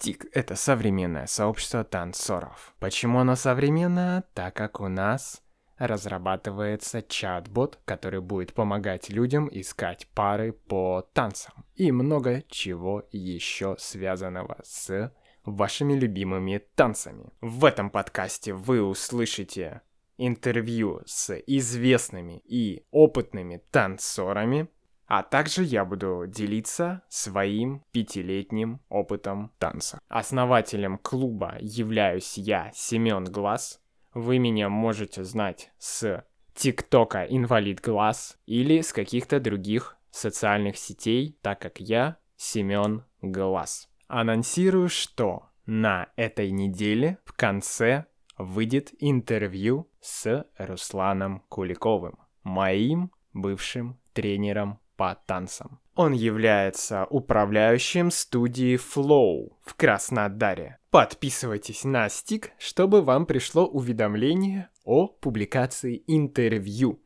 Стик — это современное сообщество танцоров. Почему оно современное? Так как у нас разрабатывается чат-бот, который будет помогать людям искать пары по танцам. И много чего еще связанного с вашими любимыми танцами. В этом подкасте вы услышите интервью с известными и опытными танцорами, а также я буду делиться своим пятилетним опытом танца. Основателем клуба являюсь я, Семен Глаз. Вы меня можете знать с ТикТока Инвалид Глаз или с каких-то других социальных сетей, так как я Семен Глаз. Анонсирую, что на этой неделе в конце выйдет интервью с Русланом Куликовым, моим бывшим тренером по танцам. Он является управляющим студии Flow в Краснодаре. Подписывайтесь на стик, чтобы вам пришло уведомление о публикации интервью.